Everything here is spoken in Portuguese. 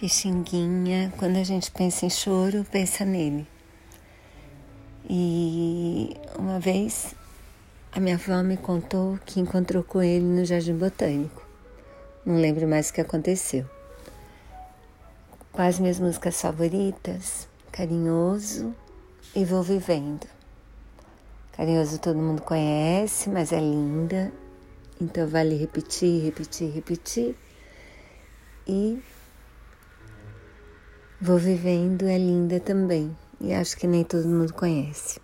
Pixinguinha, quando a gente pensa em choro, pensa nele. E uma vez a minha avó me contou que encontrou com ele no Jardim Botânico. Não lembro mais o que aconteceu. Quais minhas músicas favoritas? Carinhoso e Vou Vivendo. Carinhoso todo mundo conhece, mas é linda. Então vale repetir, repetir, repetir. E Vou Vivendo é linda também. E acho que nem todo mundo conhece.